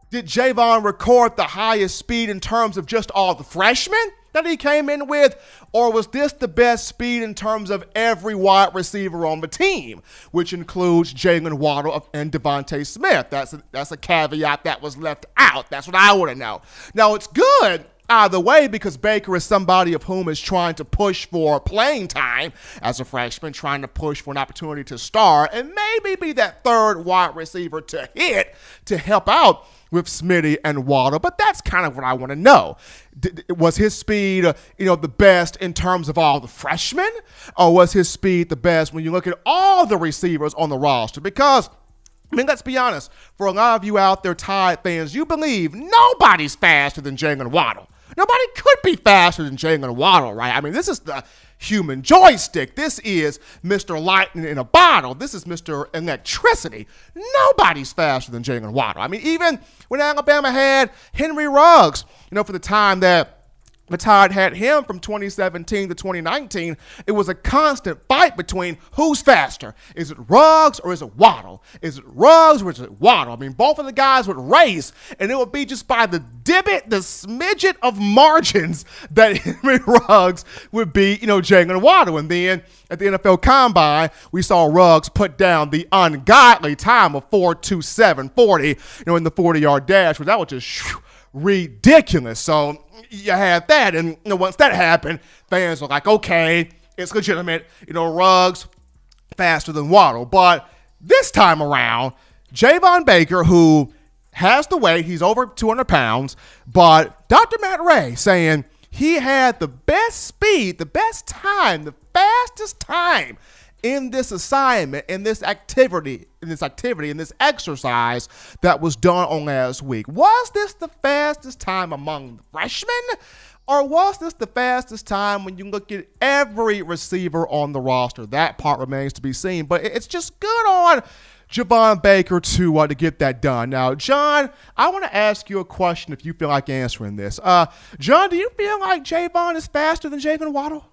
did Javon record the highest speed in terms of just all the freshmen that he came in with? Or was this the best speed in terms of every wide receiver on the team, which includes Jaylen Waddle and DeVonta Smith? That's a, that's a caveat that was left out. That's what I want to know. Now, it's good either way because Baker is somebody of whom is trying to push for playing time as a freshman, trying to push for an opportunity to start and maybe be that third wide receiver to hit to help out with Smitty and Waddle, but that's kind of what I want to know. D- was his speed, uh, you know, the best in terms of all the freshmen, or was his speed the best when you look at all the receivers on the roster? Because I mean, let's be honest. For a lot of you out there, Tide fans, you believe nobody's faster than Jaylen Waddle. Nobody could be faster than Jaylen Waddle, right? I mean, this is the human joystick. This is Mr. Lightning in a bottle. This is Mr. Electricity. Nobody's faster than Jaylen Waddle. I mean, even when Alabama had Henry Ruggs, you know, for the time that Tide had him from 2017 to 2019. It was a constant fight between who's faster. Is it Ruggs or is it Waddle? Is it Ruggs or is it Waddle? I mean, both of the guys would race, and it would be just by the dibbit, the smidget of margins that Henry Ruggs would beat, you know, Jaylen Waddle. And then at the NFL Combine, we saw Ruggs put down the ungodly time of 4.27.40, you know, in the 40-yard dash, which that was just ridiculous. So you had that, and you know, once that happened, fans were like, okay, it's legitimate. You know, Ruggs faster than Waddle, but this time around, Javon Baker, who has the weight, he's over 200 pounds, but Dr. Matt Rhea saying he had the best speed, the best time, the fastest time in this assignment, in this activity, in this activity, in this exercise that was done on last week. Was this the fastest time among the freshmen? Or was this the fastest time when you look at every receiver on the roster? That part remains to be seen. But it's just good on Javon Baker to uh, to get that done. Now, John, I want to ask you a question if you feel like answering this. Uh, John, do you feel like Javon is faster than Jaylen Waddle?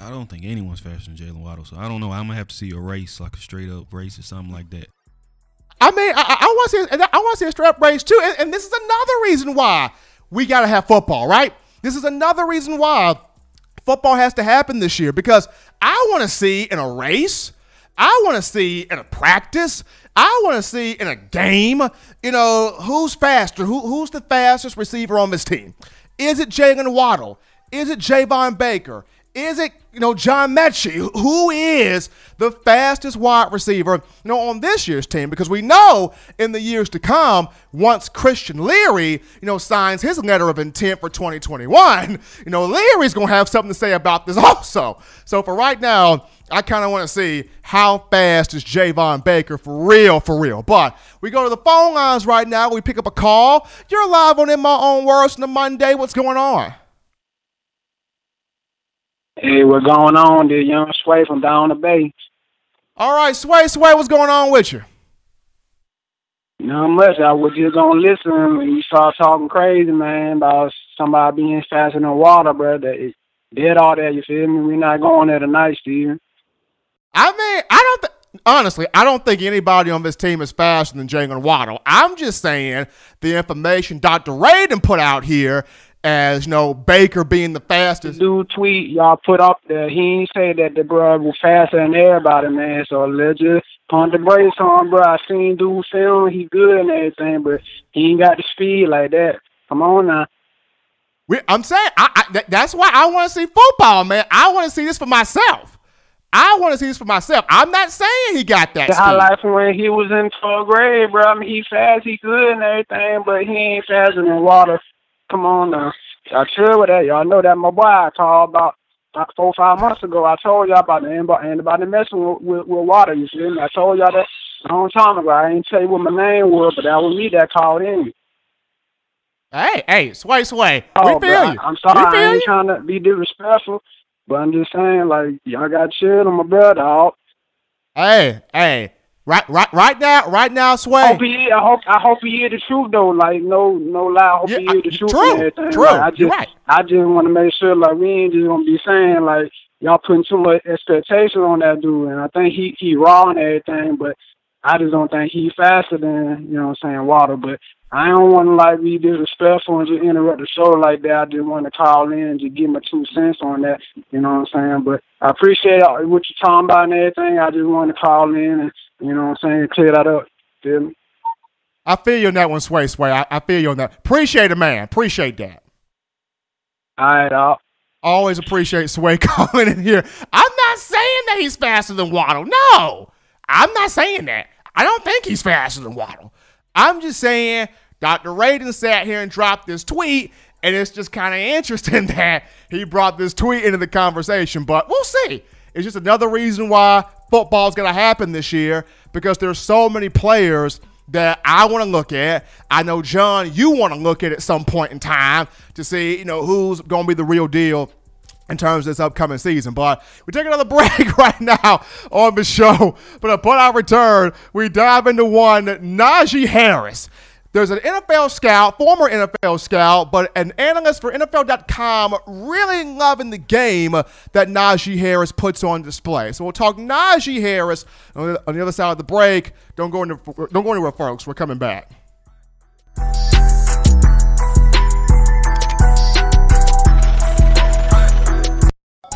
I don't think anyone's faster than Jaylen Waddle, so I don't know. I'm gonna have to see a race, like a straight up race or something like that. I mean, I, I want to see, I want to see a straight up race too, and, and this is another reason why we got to have football, right? This is another reason why football has to happen this year because I want to see in a race, I want to see in a practice, I want to see in a game, you know, who's faster, who, who's the fastest receiver on this team? Is it Jaylen Waddle? Is it Javon Baker? Is it, you know, John Metchie, who is the fastest wide receiver, you know, on this year's team? Because we know in the years to come, once Christian Leary, you know, signs his letter of intent for 2021, you know, Leary's to have something to say about this also. So for right now, I kind of want to see how fast is Javon Baker for real, for real. But we go to the phone lines right now. We pick up a call. You're live on In My Own Words on Monday. What's going on? Hey, what's going on? The young Sway from down the bay. All right, Sway, Sway, what's going on with you? Not much. I was just gonna listen and you start talking crazy, man, about somebody being faster than water, bro. That it did all that. You feel me? We're not going there tonight, Steven. I mean, I don't. Th- honestly, I don't think anybody on this team is faster than Jalen Waddle. I'm just saying the information Dr. Raiden put out here as you know Baker being the fastest. Dude, tweet y'all put up there. He ain't say that the bro was faster than everybody, man. So let's just put the brakes on, bro. I seen dude film, he good and everything, but he ain't got the speed like that. Come on now. We, I'm saying I, I, th- that's why I want to see football, man. I want to see this for myself. I want to see this for myself. I'm not saying he got that. The speed. highlight from when he was in 12th grade, bro. I mean, he fast, he good and everything, but he ain't faster than water. Come on now. I chill with that. Y'all know that my boy I called about about four five months ago. I told y'all about the anybody messing with, with, with water. You see? I told y'all that a long time ago. I ain't tell you what my name was, but that was me that called in. Hey, hey, sway, sway. Oh, we feel bro, you. I'm sorry. I ain't you. trying to be disrespectful, but I'm just saying, like, y'all got chill on my brother, dog. Hey, hey, right, right, right now, right now, sway. Hope he, I hope, I hope he hear the truth though. Like, no, no lie. I hope Yeah, he hear the truth. true, true. Like, I just, right. I just want to make sure, like, we ain't just gonna be saying like y'all putting too much expectation on that dude. And I think he, he raw and everything, but I just don't think he faster than you know what I'm saying Water. But I don't want to like be disrespectful and just interrupt the show like that. I just want to call in and just give my two cents on that. You know what I'm saying? But I appreciate what you're talking about and everything. I just want to call in and you know what I'm saying clear that up. Feel me? I feel you on that one, sway, sway. I, I feel you on that. Appreciate it, man. Appreciate that. All right, dog. Always appreciate Sway calling in here. I'm not saying that he's faster than Waddle. No, I'm not saying that. I don't think he's faster than Waddle. I'm just saying Dr. Raiden sat here and dropped this tweet, and it's just kind of interesting that he brought this tweet into the conversation. But we'll see. It's just another reason why football's going to happen this year because there's so many players that I want to look at. I know John, you want to look at at some point in time to see, you know, who's going to be the real deal in terms of this upcoming season. But we take another break right now on the show. But upon our return, we dive into one Najee Harris. There's an NFL scout, former NFL scout, but an analyst for NFL.com really loving the game that Najee Harris puts on display. So we'll talk Najee Harris on the other side of the break. Don't go, into, don't go anywhere, folks. We're coming back.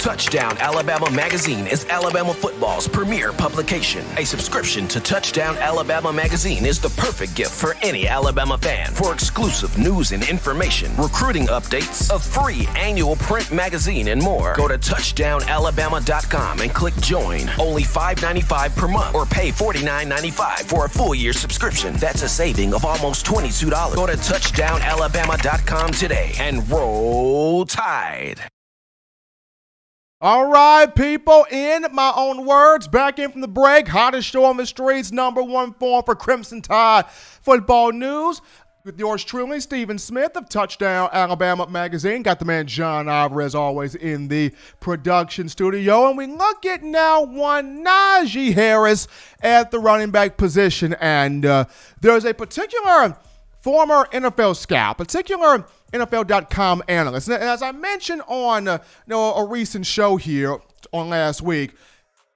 Touchdown Alabama Magazine is Alabama football's premier publication. A subscription to Touchdown Alabama Magazine is the perfect gift for any Alabama fan. For exclusive news and information, recruiting updates, a free annual print magazine, and more, go to touchdownalabama.com and click join. Only $5.95 per month or pay $49.95 for a full year subscription. That's a saving of almost $22. Go to touchdownalabama.com today and roll tide. All right, people, in my own words, back in from the break, hottest show on the streets, number one form for Crimson Tide football news. With yours truly, Stephen Smith of Touchdown Alabama Magazine. Got the man John Alvarez always in the production studio. And we look at now one Najee Harris at the running back position. And uh, there's a particular former NFL scout, particular NFL.com analyst. And as I mentioned on uh, you know, a recent show here on last week,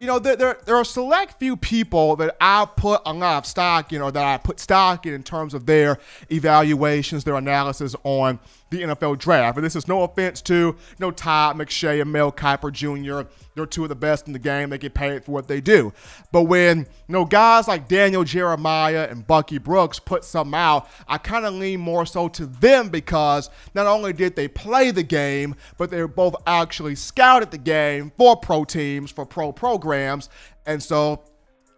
you know, there, there, there, are select few people that I put a lot of stock, you know, that I put stock in in terms of their evaluations, their analysis on the NFL draft. And this is no offense to, you know, Todd McShay and Mel Kiper Jr. They're two of the best in the game. They get paid for what they do. But when, you know, guys like Daniel Jeremiah and Bucky Brooks put something out, I kind of lean more so to them because not only did they play the game, but they both actually scouted the game for pro teams, for pro programs. And so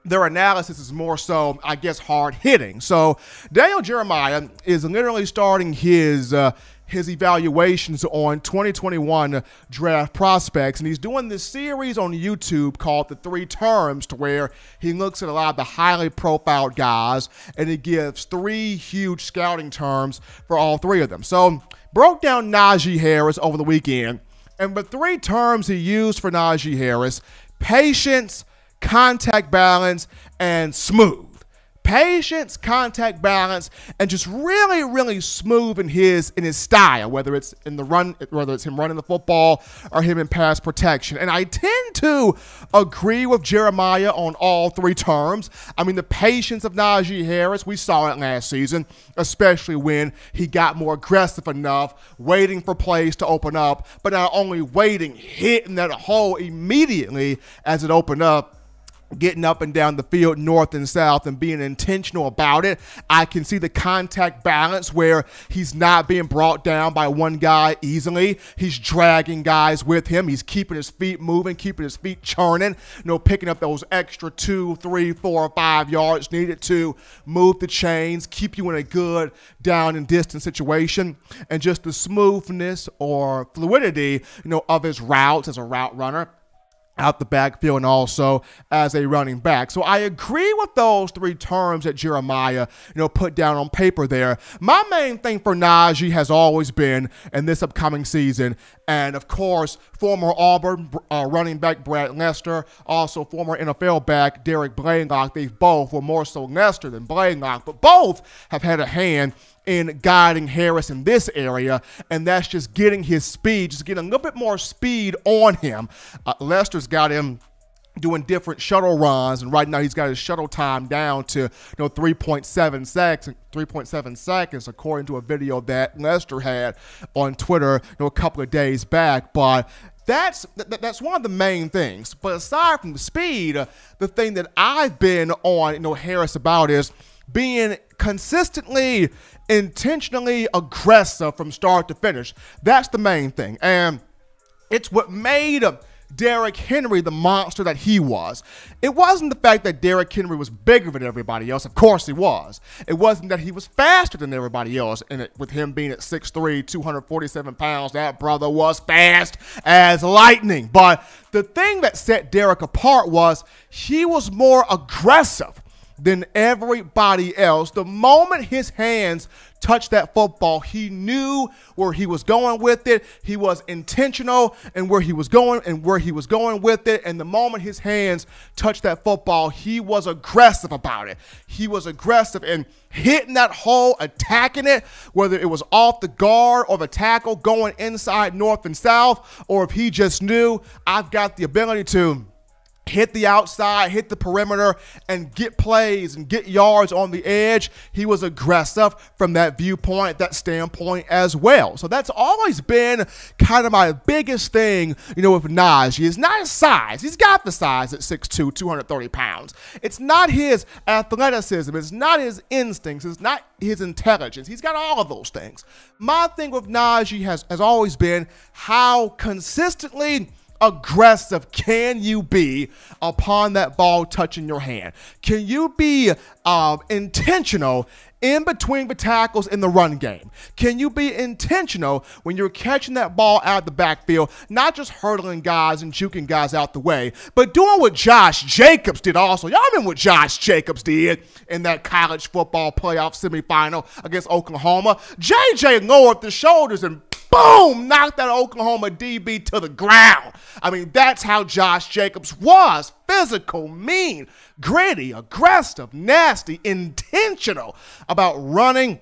their analysis is more so, I guess, hard hitting. So Daniel Jeremiah is literally starting his uh, his evaluations on 2021 draft prospects. And he's doing this series on YouTube called The Three Terms, to where he looks at a lot of the highly profiled guys and he gives three huge scouting terms for all three of them. So, broke down Najee Harris over the weekend. And the three terms he used for Najee Harris patience, contact balance, and smooth patience, contact balance, and just really, really smooth in his in his style, whether it's in the run, whether it's him running the football or him in pass protection. And I tend to agree with Jeremiah on all three terms. I mean, the patience of Najee Harris, we saw it last season, especially when he got more aggressive enough, waiting for plays to open up, but not only waiting, hitting that hole immediately as it opened up getting up and down the field north and south and being intentional about it. I can see the contact balance where he's not being brought down by one guy easily. He's dragging guys with him. He's keeping his feet moving, keeping his feet churning, you know, picking up those extra two, three, four, five yards needed to move the chains, keep you in a good down and distance situation. And just the smoothness or fluidity, you know, of his routes as a route runner out the backfield and also as a running back. So I agree with those three terms that Jeremiah, you know, put down on paper there. My main thing for Najee has always been in this upcoming season, and of course, former Auburn uh, running back Brad Lester, also former NFL back Derrick Blaylock. They both were more so Lester than Blaylock, but both have had a hand in guiding Harris in this area, and that's just getting his speed, just getting a little bit more speed on him. Uh, Lester's got him doing different shuttle runs, and right now he's got his shuttle time down to you know 3.7 seconds. 3.7 seconds, according to a video that Lester had on Twitter you know, a couple of days back. But that's that's one of the main things. But aside from the speed, uh, the thing that I've been on you know Harris about is being consistently, intentionally aggressive from start to finish. That's the main thing, and it's what made. Uh, Derrick Henry the monster that he was. It wasn't the fact that Derrick Henry was bigger than everybody else. Of course he was. It wasn't that he was faster than everybody else. And it, with him being at 6'3, 247 pounds, that brother was fast as lightning. But the thing that set Derrick apart was he was more aggressive than everybody else. The moment his hands touched that football, he knew where he was going with it. He was intentional and where he was going and where he was going with it. And the moment his hands touched that football, he was aggressive about it. He was aggressive in hitting that hole, attacking it, whether it was off the guard or the tackle going inside north and south, or if he just knew I've got the ability to hit the outside, hit the perimeter, and get plays and get yards on the edge. He was aggressive from that viewpoint, that standpoint as well. So that's always been kind of my biggest thing, you know, with Najee. It's not his size. He's got the size at 6'2, 230 pounds. It's not his athleticism. It's not his instincts. It's not his intelligence. He's got all of those things. My thing with Najee has, has always been how consistently – aggressive can you be upon that ball touching your hand? Can you be uh, intentional in between the tackles in the run game? Can you be intentional when you're catching that ball out of the backfield, not just hurdling guys and juking guys out the way, but doing what Josh Jacobs did also? Y'all remember what Josh Jacobs did in that college football playoff semifinal against Oklahoma? JJ lowered the shoulders and boom, knocked that Oklahoma DB to the ground. I mean, that's how Josh Jacobs was physical, mean, gritty, aggressive, nasty, intentional about running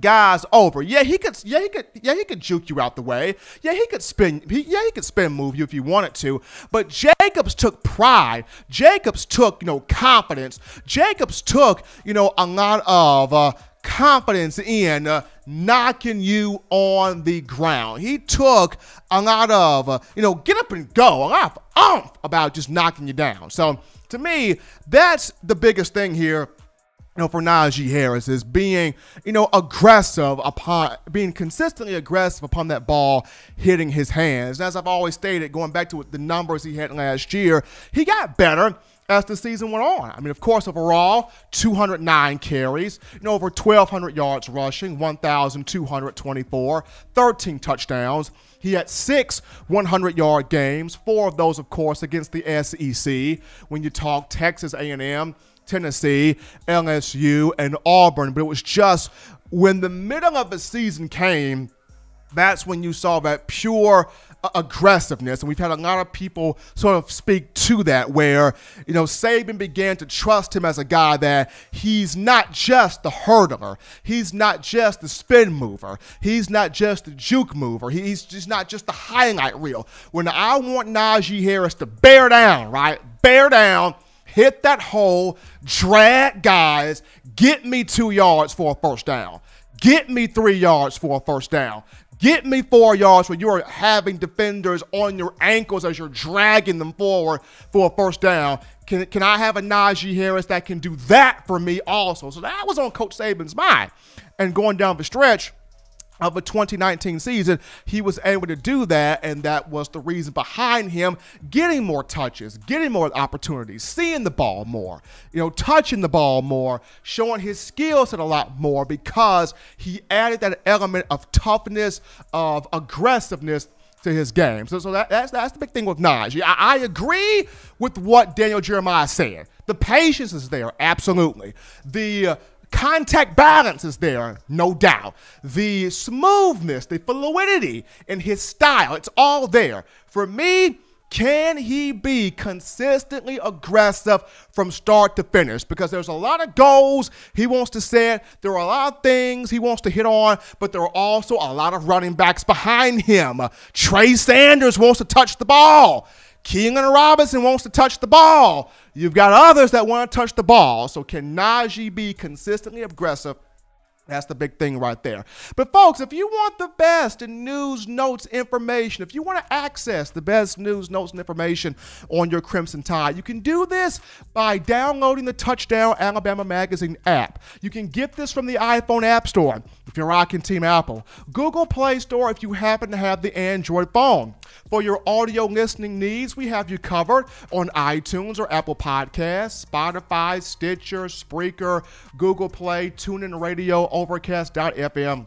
guys over. Yeah, he could. Yeah, he could. Yeah, he could juke you out the way. Yeah, he could spin. He, yeah, he could spin move you if you wanted to. But Jacobs took pride. Jacobs took you know confidence. Jacobs took you know a lot of uh, confidence in uh, knocking you on the ground. He took a lot of, uh, you know, get up and go, a lot of umph about just knocking you down. So to me, that's the biggest thing here. You know, for Najee Harris is being, you know, aggressive upon being consistently aggressive upon that ball hitting his hands. As I've always stated, going back to the numbers he had last year, he got better as the season went on. I mean, of course, overall, 209 carries, you know, over 1,200 yards rushing, 1,224, 13 touchdowns. He had six 100 yard games, four of those, of course, against the SEC. When you talk Texas A&M, Tennessee, LSU, and Auburn, but it was just when the middle of the season came, that's when you saw that pure aggressiveness. And we've had a lot of people sort of speak to that, where, you know, Saban began to trust him as a guy that he's not just the hurdler, he's not just the spin mover, he's not just the juke mover, he's just not just the highlight reel. When I want Najee Harris to bear down, right? Bear down, hit that hole, drag guys, get me two yards for a first down. Get me three yards for a first down. Get me four yards where you are having defenders on your ankles as you're dragging them forward for a first down. Can, can I have a Najee Harris that can do that for me also? So that was on Coach Saban's mind. And going down the stretch, of a 2019 season, he was able to do that, and that was the reason behind him getting more touches, getting more opportunities, seeing the ball more, you know, touching the ball more, showing his skill set a lot more because he added that element of toughness, of aggressiveness to his game. So, so that, that's that's the big thing with Najee. I, I agree with what Daniel Jeremiah said. The patience is there, absolutely. The uh, Contact balance is there, no doubt. The smoothness, the fluidity in his style, it's all there. For me, Can he be consistently aggressive from start to finish? Because there's a lot of goals he wants to set. There are a lot of things he wants to hit on, but there are also a lot of running backs behind him. Trey Sanders wants to touch the ball. Keilan Robinson wants to touch the ball. You've got others that want to touch the ball. So can Najee be consistently aggressive that's the big thing right there. But, folks, if you want the best in news, notes, information, if you want to access the best news, notes, and information on your Crimson Tide, you can do this by downloading the Touchdown Alabama Magazine app. You can get this from the iPhone App Store if you're rocking Team Apple, Google Play Store if you happen to have the Android phone. For your audio listening needs, we have you covered on iTunes or Apple Podcasts, Spotify, Stitcher, Spreaker, Google Play, TuneIn Radio, Overcast.fm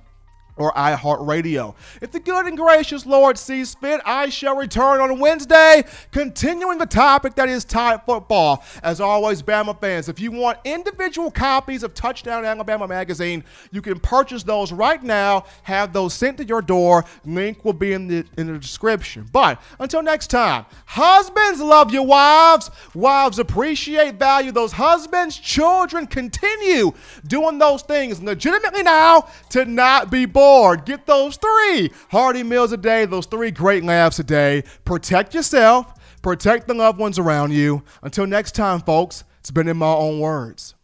or iHeartRadio. If the good and gracious Lord sees fit, I shall return on Wednesday, continuing the topic that is Tide football. As always, Bama fans, if you want individual copies of Touchdown Alabama magazine, you can purchase those right now, have those sent to your door. Link will be in the in the description. But until next time, husbands love your wives, wives appreciate, value those husbands, children continue doing those things legitimately now to not be born bored. Get those three hearty meals a day, those three great laughs a day. Protect yourself, protect the loved ones around you. Until next time, folks, it's been in my own words.